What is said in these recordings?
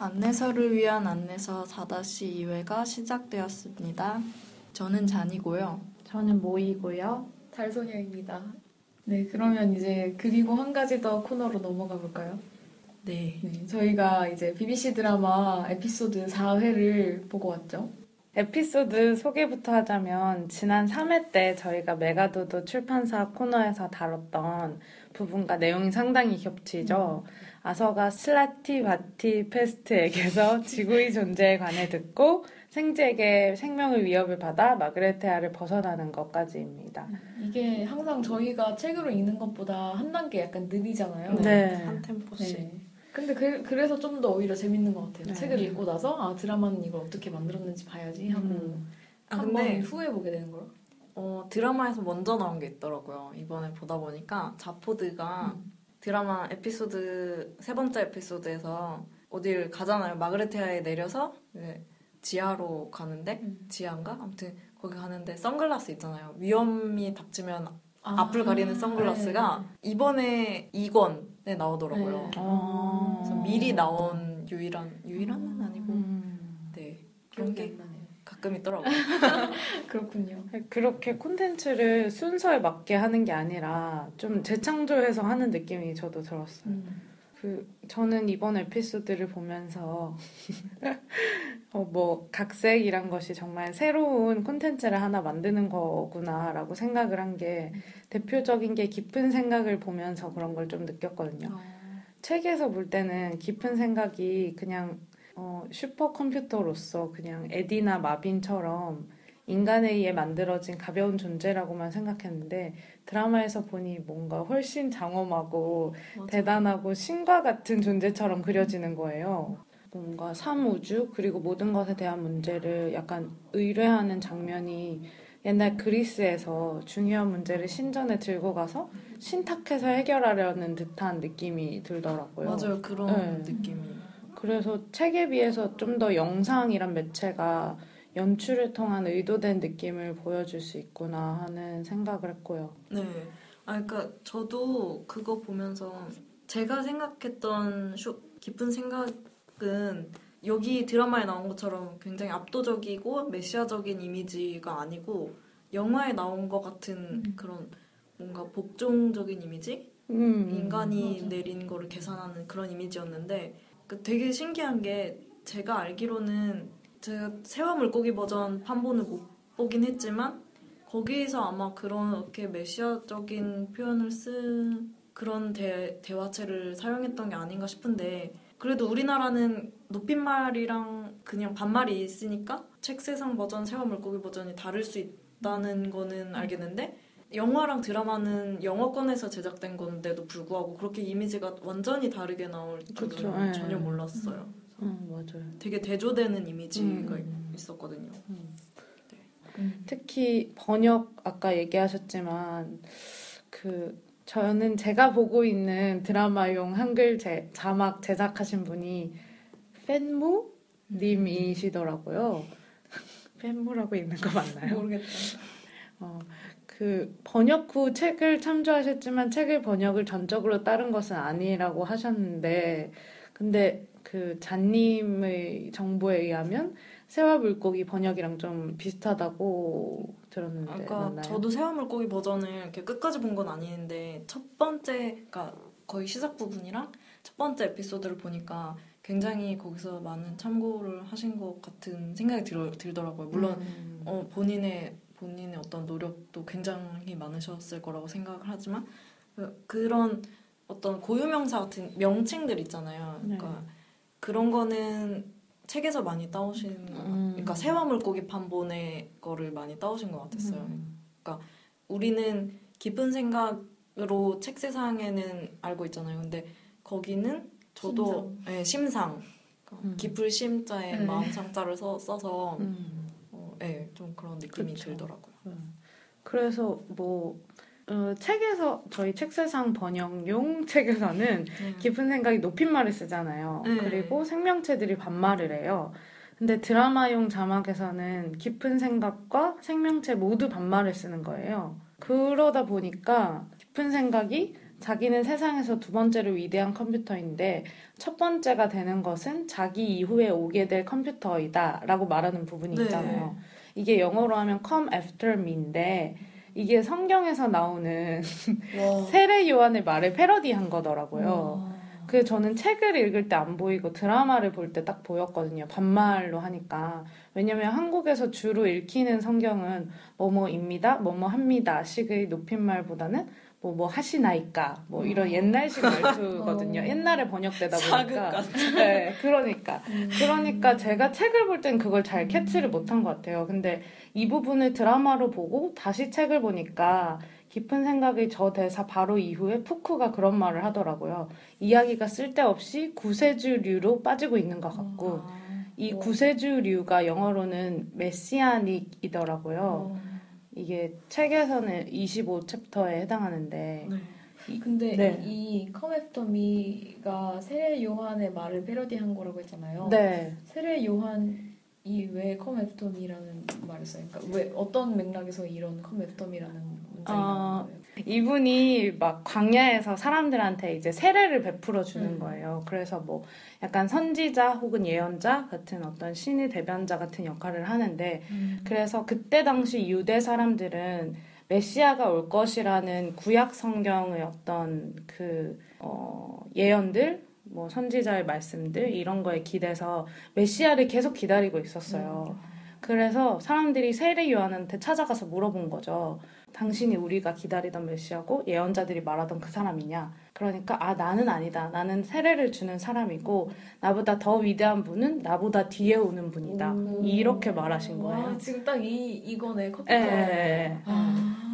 안내서를 위한 안내서 4-2회가 시작되었습니다. 저는 잔이고요. 저는 모이고요. 달소녀입니다. 네, 그러면 이제 그리고 한 가지 더 코너로 넘어가 볼까요? 네. 네, 저희가 이제 BBC 드라마 에피소드 4회를 보고 왔죠. 에피소드 소개부터 하자면 지난 3회 때 저희가 메가도도 출판사 코너에서 다뤘던 부분과 내용이 상당히 겹치죠. 아서가 슬라티 바티 페스트에게서 지구의 존재에 관해 듣고 생제에게 생명의 위협을 받아 마그레테아를 벗어나는 것까지입니다. 이게 항상 저희가 책으로 읽는 것보다 한 단계 약간 느리잖아요. 네. 한 템포씩. 네. 근데 그, 래서 좀 더 오히려 재밌는 것 같아요. 네. 책을 읽고 나서 아 드라마는 이걸 어떻게 만들었는지 봐야지 하고 음. 아, 한번 근데 후회 보게 되는 거요. 어, 드라마에서 먼저 나온 게 있더라고요. 이번에 보다 보니까 자포드가 음. 드라마 에피소드 세 번째 에피소드에서 어딜 가잖아요. 마그레테아에 내려서 지하로 가는데 음. 지하인가? 아무튼 거기 가는데 선글라스 있잖아요. 위험이 닥치면 아, 앞을 가리는 선글라스가 이번에 2권에 나오더라고요. 네. 어. 그래서 미리 나온 유일한 유일한은 아니고 음. 네 그런 게. 가끔 있더라고요. 그렇군요. 그렇게 콘텐츠를 순서에 맞게 하는 게 아니라 좀 재창조해서 하는 느낌이 저도 들었어요. 음. 그 저는 이번 에피소드를 보면서 어, 뭐 각색이란 것이 정말 새로운 콘텐츠를 하나 만드는 거구나라고 생각을 한 게 대표적인 게 깊은 생각을 보면서 그런 걸 좀 느꼈거든요. 책에서 볼 때는 깊은 생각이 그냥 어, 슈퍼컴퓨터로서 그냥 에디나 마빈처럼 인간에 의해 만들어진 가벼운 존재라고만 생각했는데 드라마에서 보니 뭔가 훨씬 장엄하고 맞아요. 대단하고 신과 같은 존재처럼 그려지는 거예요. 뭔가 삼우주 그리고 모든 것에 대한 문제를 약간 의뢰하는 장면이 옛날 그리스에서 중요한 문제를 신전에 들고 가서 신탁해서 해결하려는 듯한 느낌이 들더라고요. 맞아요 그런 네. 느낌이. 그래서 책에 비해서 좀 더 영상이란 매체가 연출을 통한 의도된 느낌을 보여줄 수 있구나 하는 생각을 했고요. 네. 아, 그러니까 저도 그거 보면서 제가 생각했던 쇼, 깊은 생각은 여기 드라마에 나온 것처럼 굉장히 압도적이고 메시아적인 이미지가 아니고 영화에 나온 것 같은 음. 그런 뭔가 복종적인 이미지? 음, 인간이 맞아. 내린 거를 계산하는 그런 이미지였는데 그 되게 신기한 게 제가 알기로는 제가 세화 물고기 버전 판본을 못 보긴 했지만 거기에서 아마 그렇게 메시아적인 표현을 쓴 그런 대, 대화체를 사용했던 게 아닌가 싶은데 그래도 우리나라는 높임말이랑 그냥 반말이 있으니까 책 세상 버전, 세화 물고기 버전이 다를 수 있다는 거는 알겠는데 영화랑 드라마는 영어권에서 제작된 건데도 불구하고 그렇게 이미지가 완전히 다르게 나올 줄은 그쵸, 예. 전혀 몰랐어요. 음, 맞아요. 되게 대조되는 이미지가 음. 있었거든요. 음. 특히 번역 아까 얘기하셨지만 그 저는 제가 보고 있는 드라마용 한글 제, 자막 제작하신 분이 팬무 님이시더라고요. 팬무라고 읽는 거 맞나요? 모르겠다. 어, 그 번역 후 책을 참조하셨지만 책의 번역을 전적으로 따른 것은 아니라고 하셨는데 근데 그 잔님의 정보에 의하면 새와 물고기 번역이랑 좀 비슷하다고 들었는데 아까 네, 맞나요? 저도 새와 물고기 버전을 이렇게 끝까지 본 건 아닌데 첫 번째, 그러니까 거의 시작 부분이랑 첫 번째 에피소드를 보니까 굉장히 거기서 많은 참고를 하신 것 같은 생각이 들, 들더라고요. 물론 음, 어, 본인의 본인의 어떤 노력도 굉장히 많으셨을 거라고 생각을 하지만 그, 그런 어떤 고유명사 같은 명칭들 있잖아요. 그러니까 네. 그런 거는 책에서 많이 따오신 것 같- 음. 그러니까 새와 물고기 판본의 거를 많이 따오신 것 같았어요. 음. 우리는 깊은 생각으로 책 세상에는 알고 있잖아요. 근데 거기는 저도 네, 심상, 그러니까 음. 깊을 심자에 네. 마음 상자를 써, 써서 음. 어, 네, 좀 그런 느낌이 그쵸. 들더라고요. 그래서 뭐 어, 책에서 저희 책세상 번역용 책에서는 네. 깊은 생각이 높임말을 쓰잖아요. 네. 그리고 생명체들이 반말을 해요. 근데 드라마용 자막에서는 깊은 생각과 생명체 모두 반말을 쓰는 거예요. 그러다 보니까 깊은 생각이 자기는 세상에서 두 번째로 위대한 컴퓨터인데 첫 번째가 되는 것은 자기 이후에 오게 될 컴퓨터이다 라고 말하는 부분이 네. 있잖아요. 이게 영어로 하면 come after me인데 이게 성경에서 나오는 와. 세례 요한의 말을 패러디한 거더라고요. 와. 그 저는 책을 읽을 때 안 보이고 드라마를 볼 때 딱 보였거든요. 반말로 하니까. 왜냐면 한국에서 주로 읽히는 성경은 뭐뭐입니다, 뭐뭐 합니다 식의 높임말보다는 뭐 뭐 하시나이까 뭐 이런 옛날식 말투거든요. 어. 옛날에 번역되다 보니까. 네, 그러니까. 음. 그러니까 제가 책을 볼 땐 그걸 잘 캐치를 못한 것 같아요. 근데 이 부분을 드라마로 보고 다시 책을 보니까 깊은 생각이 저 대사 바로 이후에 푸쿠가 그런 말을 하더라고요. 이야기가 쓸데없이 구세주류로 빠지고 있는 것 같고 아. 이 어. 구세주류가 영어로는 메시아닉이더라고요. 어. 이게 책에서는 25챕터에 해당하는데 네. 근데 네. 이 Come After Me가 세례 요한의 말을 패러디한 거라고 했잖아요. 네. 세례 요한 이 왜 Come After Me라는 말을 써요? 그러니까 왜 어떤 맥락에서 이런 Come After Me라는 거예요? 이분이 막 광야에서 사람들한테 이제 세례를 베풀어 주는 음. 거예요. 그래서 뭐 약간 선지자 혹은 예언자 같은 어떤 신의 대변자 같은 역할을 하는데 음. 그래서 그때 당시 유대 사람들은 메시아가 올 것이라는 구약 성경의 어떤 그 어, 예언들 뭐 선지자의 말씀들 이런 거에 기대서 메시아를 계속 기다리고 있었어요. 그래서 사람들이 세례 요한한테 찾아가서 물어본 거죠. 당신이 우리가 기다리던 메시아고 예언자들이 말하던 그 사람이냐? 그러니까 아 나는 아니다. 나는 세례를 주는 사람이고 나보다 더 위대한 분은 나보다 뒤에 오는 분이다. 오. 이렇게 말하신 와, 거예요. 지금 딱 이 이거네 컴퓨터. 예, 예, 예. 아,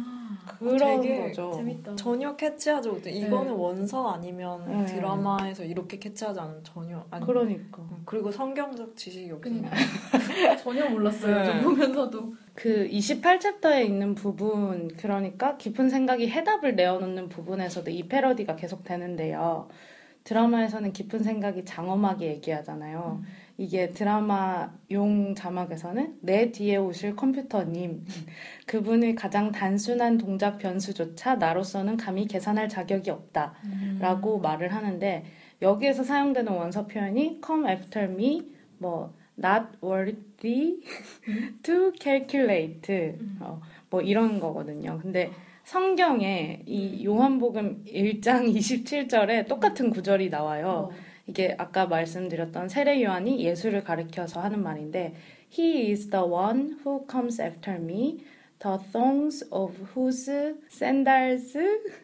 그런 되게 거죠. 재밌다. 전혀 캐치하지 못해. 이거는 네. 원서 아니면 네. 드라마에서 이렇게 캐치하지 않은 전혀 아니. 그러니까 그리고 성경적 지식이. 그러니까 전혀 몰랐어요. 네. 저 보면서도. 그 28챕터에 있는 부분 그러니까 깊은 생각이 해답을 내어놓는 부분에서도 이 패러디가 계속 되는데요. 드라마에서는 깊은 생각이 장엄하게 얘기하잖아요. 이게 드라마 용 자막에서는 내 뒤에 오실 컴퓨터님 그분의 가장 단순한 동작 변수조차 나로서는 감히 계산할 자격이 없다. 음. 라고 말을 하는데 여기에서 사용되는 원서 표현이 come after me 뭐 not worthy to calculate 어, 뭐 이런 거거든요. 근데 성경에 이 요한복음 1장 27절에 똑같은 구절이 나와요. 어. 이게 아까 말씀드렸던 세례 요한이 예수를 가리켜서 하는 말인데 He is the one who comes after me, the thongs of whose sandals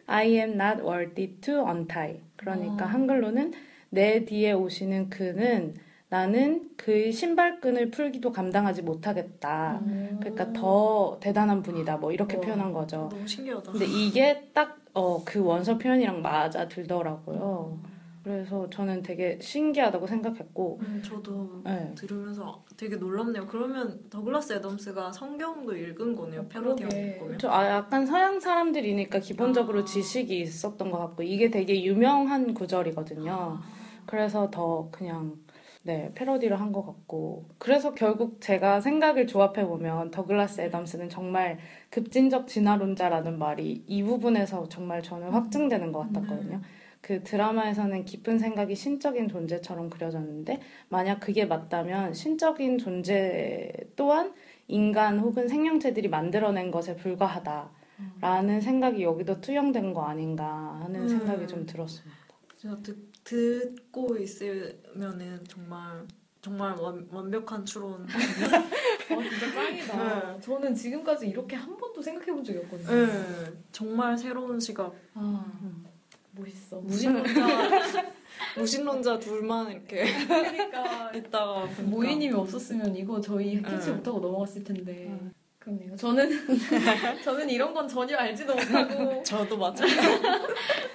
I am not worthy to untie. 그러니까 아. 한글로는 내 뒤에 오시는 그는 나는 그의 신발끈을 풀기도 감당하지 못하겠다. 음. 그러니까 더 대단한 분이다. 뭐 이렇게 와. 표현한 거죠. 너무 신기하다. 근데 이게 딱 어, 그 원서 표현이랑 맞아 들더라고요. 그래서 저는 되게 신기하다고 생각했고, 음, 저도 네. 들으면서 되게 놀랍네요. 그러면 더글라스 애덤스가 성경도 읽은 거네요. 거면. 저 아, 약간 서양 사람들이니까 기본적으로 아. 지식이 있었던 것 같고, 이게 되게 유명한 구절이거든요. 그래서 더 그냥, 네, 패러디를 한 것 같고. 그래서 결국 제가 생각을 조합해보면 더글라스 애덤스는 정말 급진적 진화론자라는 말이 이 부분에서 정말 저는 확증되는 것 같았거든요. 그 드라마에서는 깊은 생각이 신적인 존재처럼 그려졌는데 만약 그게 맞다면 신적인 존재 또한 인간 혹은 생명체들이 만들어낸 것에 불과하다라는 생각이 여기도 투영된 거 아닌가 하는 음. 생각이 좀 들었습니다. 제가 듣, 듣고 있으면은 정말 정말 완, 완벽한 추론. 아, 진짜 짱이다. 네. 저는 지금까지 이렇게 한 번도 생각해 본 적이 없거든요. 네, 정말 새로운 시각. 아, 멋있어. 무신론자 무신론자 둘만 이렇게 그러니까 있다가 보니까. 모이님이 없었으면 이거 저희 캐치 응. 못하고 넘어갔을 텐데. 응. 그렇네요. 저는 저는 이런 건 전혀 알지도 못하고 저도 맞아.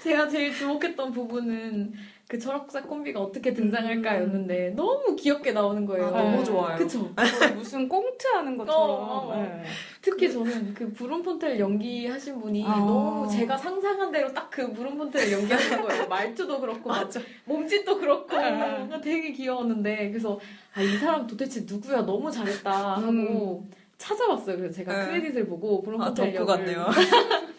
제가 제일 주목했던 부분은 그 철학사 콤비가 어떻게 등장할까였는데 너무 귀엽게 나오는 거예요. 아, 너무 네. 좋아요. 그쵸? 무슨 꽁트 하는 것처럼. 어, 어. 네. 특히 저는 그 브룬폰테를 연기하신 분이 아. 너무 제가 상상한 대로 딱 그 브룬폰테를 연기하는 거예요. 말투도 그렇고 막 몸짓도 그렇고 아. 되게 귀여웠는데 그래서 아, 이 사람 도대체 누구야 너무 잘했다 하고 찾아봤어요. 그래서 제가 네. 크레딧을 보고 아, 브룬폰텔 덕후 같네요.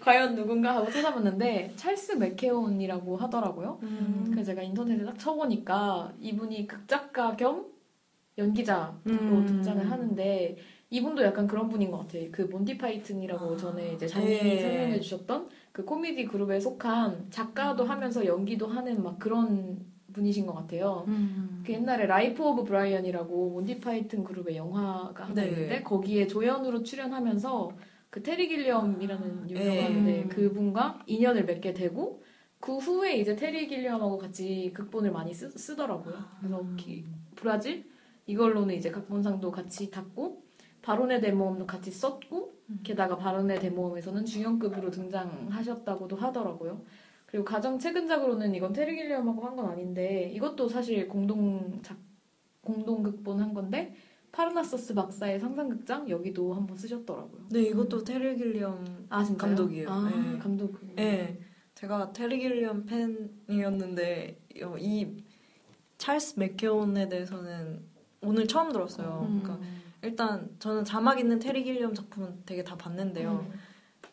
과연 누군가 하고 찾아봤는데 찰스 맥케온이라고 하더라고요. 음. 그래서 제가 인터넷에 딱 쳐보니까 이분이 극작가 겸 연기자로 음. 등장을 하는데 이분도 약간 그런 분인 것 같아요. 그 몬티 파이튼이라고 아, 전에 이제 장님이 네. 설명해 주셨던 그 코미디 그룹에 속한 작가도 하면서 연기도 하는 막 그런 분이신 것 같아요. 음. 그 옛날에 Life of Brian이라고 몬티 파이튼 그룹의 영화가 하나 네. 있는데 거기에 조연으로 출연하면서 그 테리 길리엄이라는 네. 유명한 네, 그분과 인연을 맺게 되고 그 후에 이제 테리 길리엄하고 같이 극본을 많이 쓰, 쓰더라고요. 그래서 기- 브라질 이걸로는 이제 각본상도 같이 탔고 바론의 대모험도 같이 썼고 게다가 바론의 대모험에서는 주연급으로 등장하셨다고도 하더라고요. 그리고 가장 최근작으로는 이건 테리 길리엄하고 한 건 아닌데 이것도 사실 공동 작 공동 극본 한 건데 파르나서스 박사의 상상극장 여기도 한번 쓰셨더라고요. 네, 이것도 테리 길리엄 아? 감독이에요. 아 네. 감독. 네, 제가 테리 길리엄 팬이었는데 어, 이 찰스 맥케온에 대해서는 오늘 처음 들었어요. 음. 그러니까 일단 저는 자막 있는 테리 길리엄 작품은 되게 다 봤는데요. 음.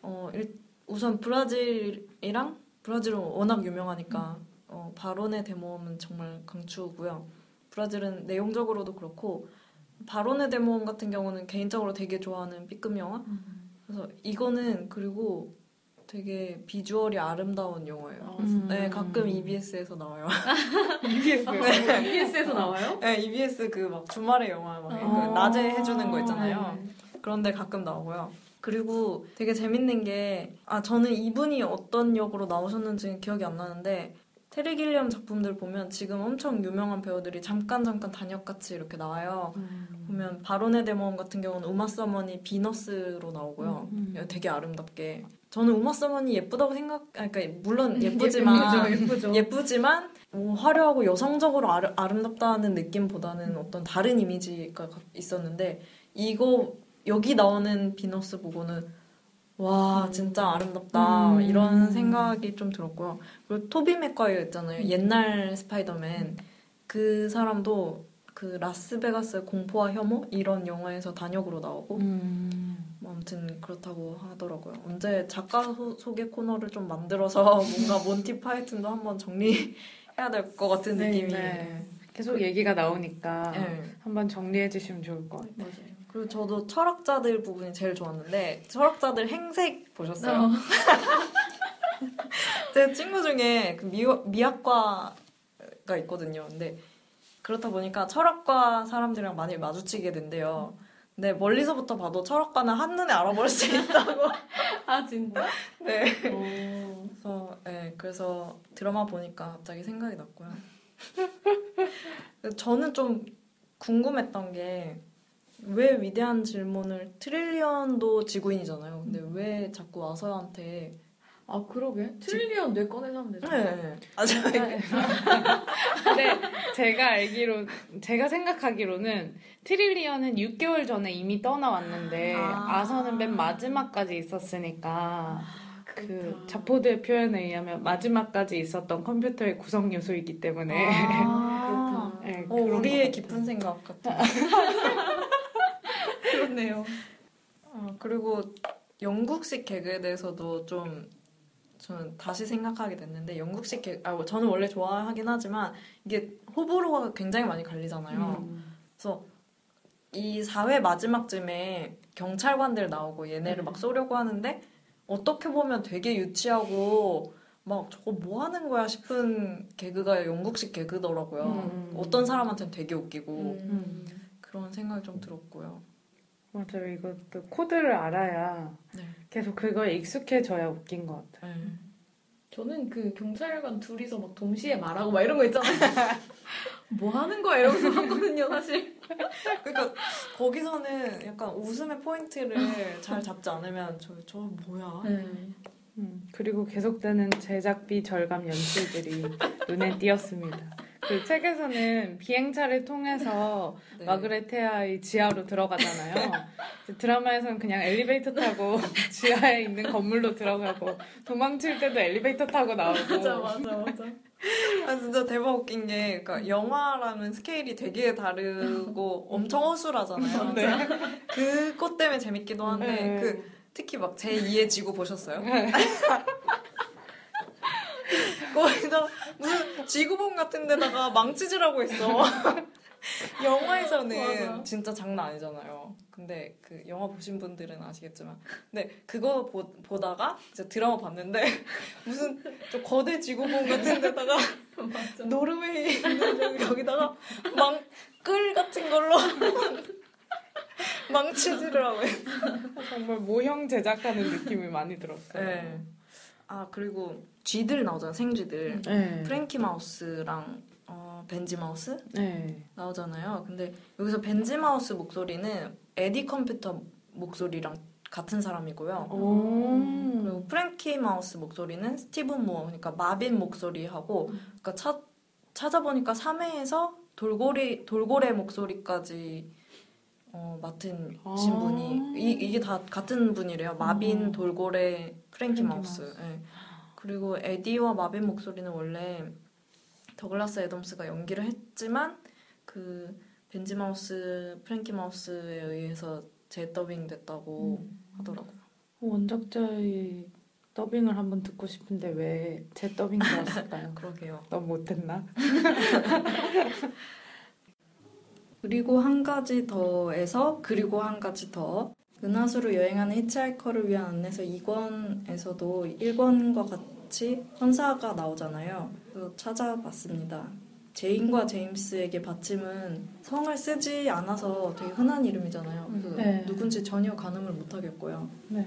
어, 일- 우선 브라질이랑 브라질은 워낙 유명하니까 어, 바론의 대모험은 정말 강추고요. 브라질은 내용적으로도 그렇고 바론의 대모험 같은 경우는 개인적으로 되게 좋아하는 B급 영화. 그래서 이거는 그리고 되게 비주얼이 아름다운 영화예요. 아, 음. 네, 가끔 EBS에서 나와요. EBS요? 네. EBS에서 나와요? 네, EBS 그 막 주말에 영화 막 아. 그 낮에 해주는 거 있잖아요. 네. 그런데 가끔 나오고요. 그리고 되게 재밌는 게, 아, 저는 이분이 어떤 역으로 나오셨는지 기억이 안 나는데, 테리 길리엄 작품들 보면 지금 엄청 유명한 배우들이 잠깐 잠깐 단역같이 이렇게 나와요. 음. 보면 바론의 대모험 같은 경우는 우마 서머니 비너스로 나오고요. 음. 되게 아름답게. 저는 우마 서머니 예쁘다고 생각, 아, 그러니까 물론 예쁘지만 예쁘죠, 예쁘죠. 예쁘지만 뭐 화려하고 여성적으로 아르, 아름답다는 느낌보다는 어떤 다른 이미지가 가- 있었는데 이거 여기 나오는 비너스 보고는 와 진짜 아름답다 음. 이런 생각이 좀 들었고요. 그리고 토비 맥과이어 있잖아요. 옛날 스파이더맨 그 사람도 그 라스베가스 공포와 혐오 이런 영화에서 단역으로 나오고 음. 뭐 아무튼 그렇다고 하더라고요. 언제 작가 소, 소개 코너를 좀 만들어서 뭔가 몬티 파이튼도 한번 정리해야 될 것 같은 네, 느낌이. 네. 계속 얘기가 나오니까 네. 한번 정리해 주시면 좋을 것 같아요. 맞아요. 그리고 저도 철학자들 부분이 제일 좋았는데 철학자들 행색 보셨어요? 어. 제 친구 중에 그 미, 미학과가 있거든요. 근데 그렇다 보니까 철학과 사람들이랑 많이 마주치게 된대요. 근데 멀리서부터 봐도 철학과는 한눈에 알아볼 수 있다고. 아 진짜? 네. 오. 그래서 네, 그래서 드라마 보니까 갑자기 생각이 났고요. 저는 좀 궁금했던 게 왜 위대한 질문을 트릴리언도 지구인이잖아요. 근데 왜 자꾸 아서한테 아 그러게 트릴리언 뇌 꺼내서 하면 되죠. 네. 아, 저 근데 제가 알기로 제가 생각하기로는 트릴리언은 6개월 전에 이미 떠나왔는데 아. 아. 서는맨 마지막까지 있었으니까 그 그렇다. 자포드의 표현에 의하면 마지막까지 있었던 컴퓨터의 구성 요소이기 때문에 아, 그렇다. 네, 어, 우리의. 깊은 생각 같아. 그렇네요. 어, 그리고 영국식 개그에 대해서도 좀 저는 다시 생각하게 됐는데 영국식 개그, 아, 저는 원래 좋아하긴 하지만 이게 호불호가 굉장히 많이 갈리잖아요. 음. 그래서 이 4회 마지막쯤에 경찰관들 나오고 얘네를 막 쏘려고 하는데 어떻게 보면 되게 유치하고 막 저거 뭐 하는 거야 싶은 개그가 영국식 개그더라고요. 음. 어떤 사람한테는 되게 웃기고 음. 그런 생각이 좀 들었고요. 맞아요. 이것도 코드를 알아야 네. 계속 그거에 익숙해져야 웃긴 것 같아요. 네. 저는 그 경찰관 둘이서 막 동시에 말하고 막 이런 거 있잖아요. 뭐 하는 거야 이러면서 봤거든요, 사실. 그러니까 거기서는 약간 웃음의 포인트를 잘 잡지 않으면 저, 저 뭐야? 네. 음, 그리고 계속되는 제작비 절감 연출들이 눈에 띄었습니다. 그 책에서는 비행차를 통해서 네. 마그레테아의 지하로 들어가잖아요. 드라마에서는 그냥 엘리베이터 타고 지하에 있는 건물로 들어가고 도망칠 때도 엘리베이터 타고 나오고 맞아, 맞아, 맞아. 아 진짜 대박 웃긴 게 그러니까 영화라는 스케일이 되게 다르고 엄청 허술하잖아요. 네. 그것 때문에 재밌기도 한데 네. 그 특히 막 제2의 지구 보셨어요? 거기다 무슨 지구본 같은 데다가 망치질하고 있어. 영화에서는 맞아. 진짜 장난 아니잖아요. 근데 그 영화 보신 분들은 아시겠지만, 근데 그거 보, 보다가 이제 드라마 봤는데 무슨 좀 거대 지구본 같은 데다가. 노르웨이 있는 여기다가 망 끌 같은 걸로 망치질을 하고 있어. 정말 모형 제작하는 느낌이 많이 들었어요. 네. 아 그리고 쥐들 나오잖아 생쥐들. 네. 프랭키 마우스랑 어, 벤지 마우스 네. 나오잖아요. 근데 여기서 벤지 마우스 목소리는 에디 컴퓨터 목소리랑 같은 사람이고요. 오. 그리고 프랭키 마우스 목소리는 스티븐 무어 그러니까 마빈 목소리하고 그러니까 차, 찾아보니까 3회에서 돌고래 돌고래 목소리까지 어, 맡은 아. 신분이 이, 이게 다 같은 분이래요. 마빈 음. 돌고래 프랭키 마우스. 예. 그리고 에디와 마빈 목소리는 원래 더글라스 애덤스가 연기를 했지만 그 벤지 마우스 프랭키 마우스에 의해서 재더빙 됐다고 음. 하더라고요. 원작자의 더빙을 한번 듣고 싶은데 왜제 더빙 들었을까요? 그러게요. 너무 못했나? 그리고 한 가지 더에서 그리고 한 가지 더 은하수로 여행하는 히치하이커를 위한 안내서 2권에서도 1권과 같이 헌사가 나오잖아요. 그래서 찾아봤습니다. 제인과 제임스에게 받침은 성을 쓰지 않아서 되게 흔한 이름이잖아요. 그래서 네. 누군지 전혀 가늠을 못하겠고요. 네.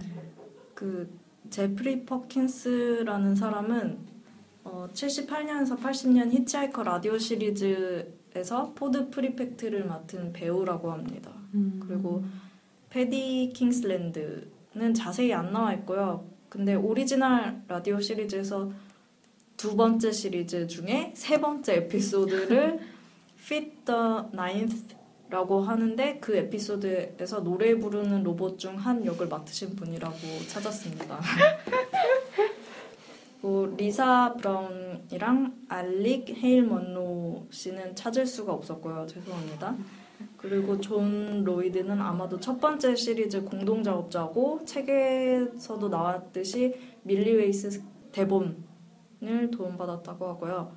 그 제프리 퍼킨스라는 사람은 어, 78년에서 80년 히치하이커 라디오 시리즈에서 포드 프리펙트를 맡은 배우라고 합니다. 음. 그리고 패디 킹슬랜드는 자세히 안 나와 있고요. 근데 오리지널 라디오 시리즈에서 두 번째 시리즈 중에 세 번째 에피소드를 Fit the Ninth 라고 하는데 그 에피소드에서 노래 부르는 로봇 중 한 역을 맡으신 분이라고 찾았습니다. 뭐 리사 브라운이랑 알릭 헤일 먼로 씨는 찾을 수가 없었고요. 죄송합니다. 그리고 존 로이드는 아마도 첫 번째 시리즈 공동 작업자고 책에서도 나왔듯이 밀리웨이스 대본을 도움받았다고 하고요.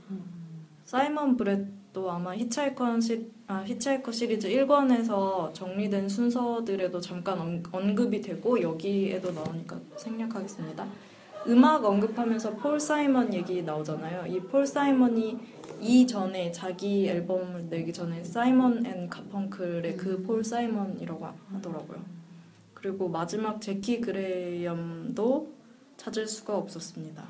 사이먼 브렛도 아마 히치하이커, 시, 아, 히치하이커 시리즈 1권에서 정리된 순서들에도 잠깐 언, 언급이 되고 여기에도 나오니까 생략하겠습니다. 음악 언급하면서 폴 사이먼 얘기 나오잖아요. 이 폴 사이먼이 이전에 자기 앨범을 내기 전에 사이먼 앤 가펑클의 그 폴 사이먼이라고 하더라고요. 그리고 마지막 제키 그레이엄도 찾을 수가 없었습니다.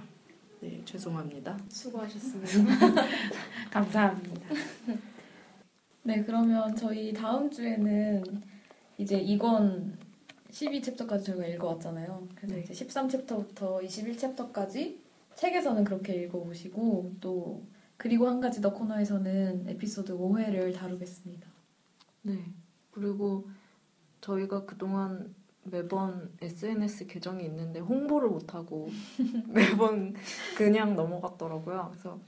네, 죄송합니다. 수고하셨습니다. 감사합니다. 네, 그러면 저희 다음 주에는 이제 이권 12챕터까지 저희가 읽어왔잖아요. 그래서 네. 이제 13챕터부터 21챕터까지 책에서는 그렇게 읽어보시고 또 그리고 한 가지 더 코너에서는 에피소드 5회를 다루겠습니다. 네. 그리고 저희가 그동안 매번 SNS 계정이 있는데 홍보를 못하고 매번 그냥 넘어갔더라고요. 그래서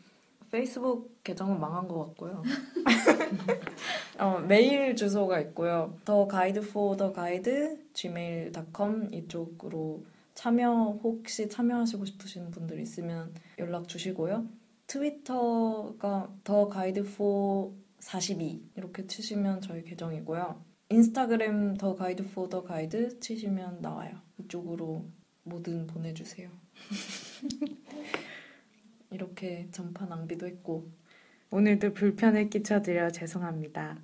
페이스북 계정은 망한 것 같고요. 어, 메일 주소가 있고요. 더 가이드 포더 가이드 gmail.com 이쪽으로 참여 혹시 참여하시고 싶으신 분들 있으면 연락 주시고요. 트위터가 더 가이드 포42 이렇게 치시면 저희 계정이고요. 인스타그램 더 가이드 포더 가이드 치시면 나와요. 이쪽으로 뭐든 보내주세요. 이렇게 전파 낭비도 했고 오늘도 불편을 끼쳐드려 죄송합니다.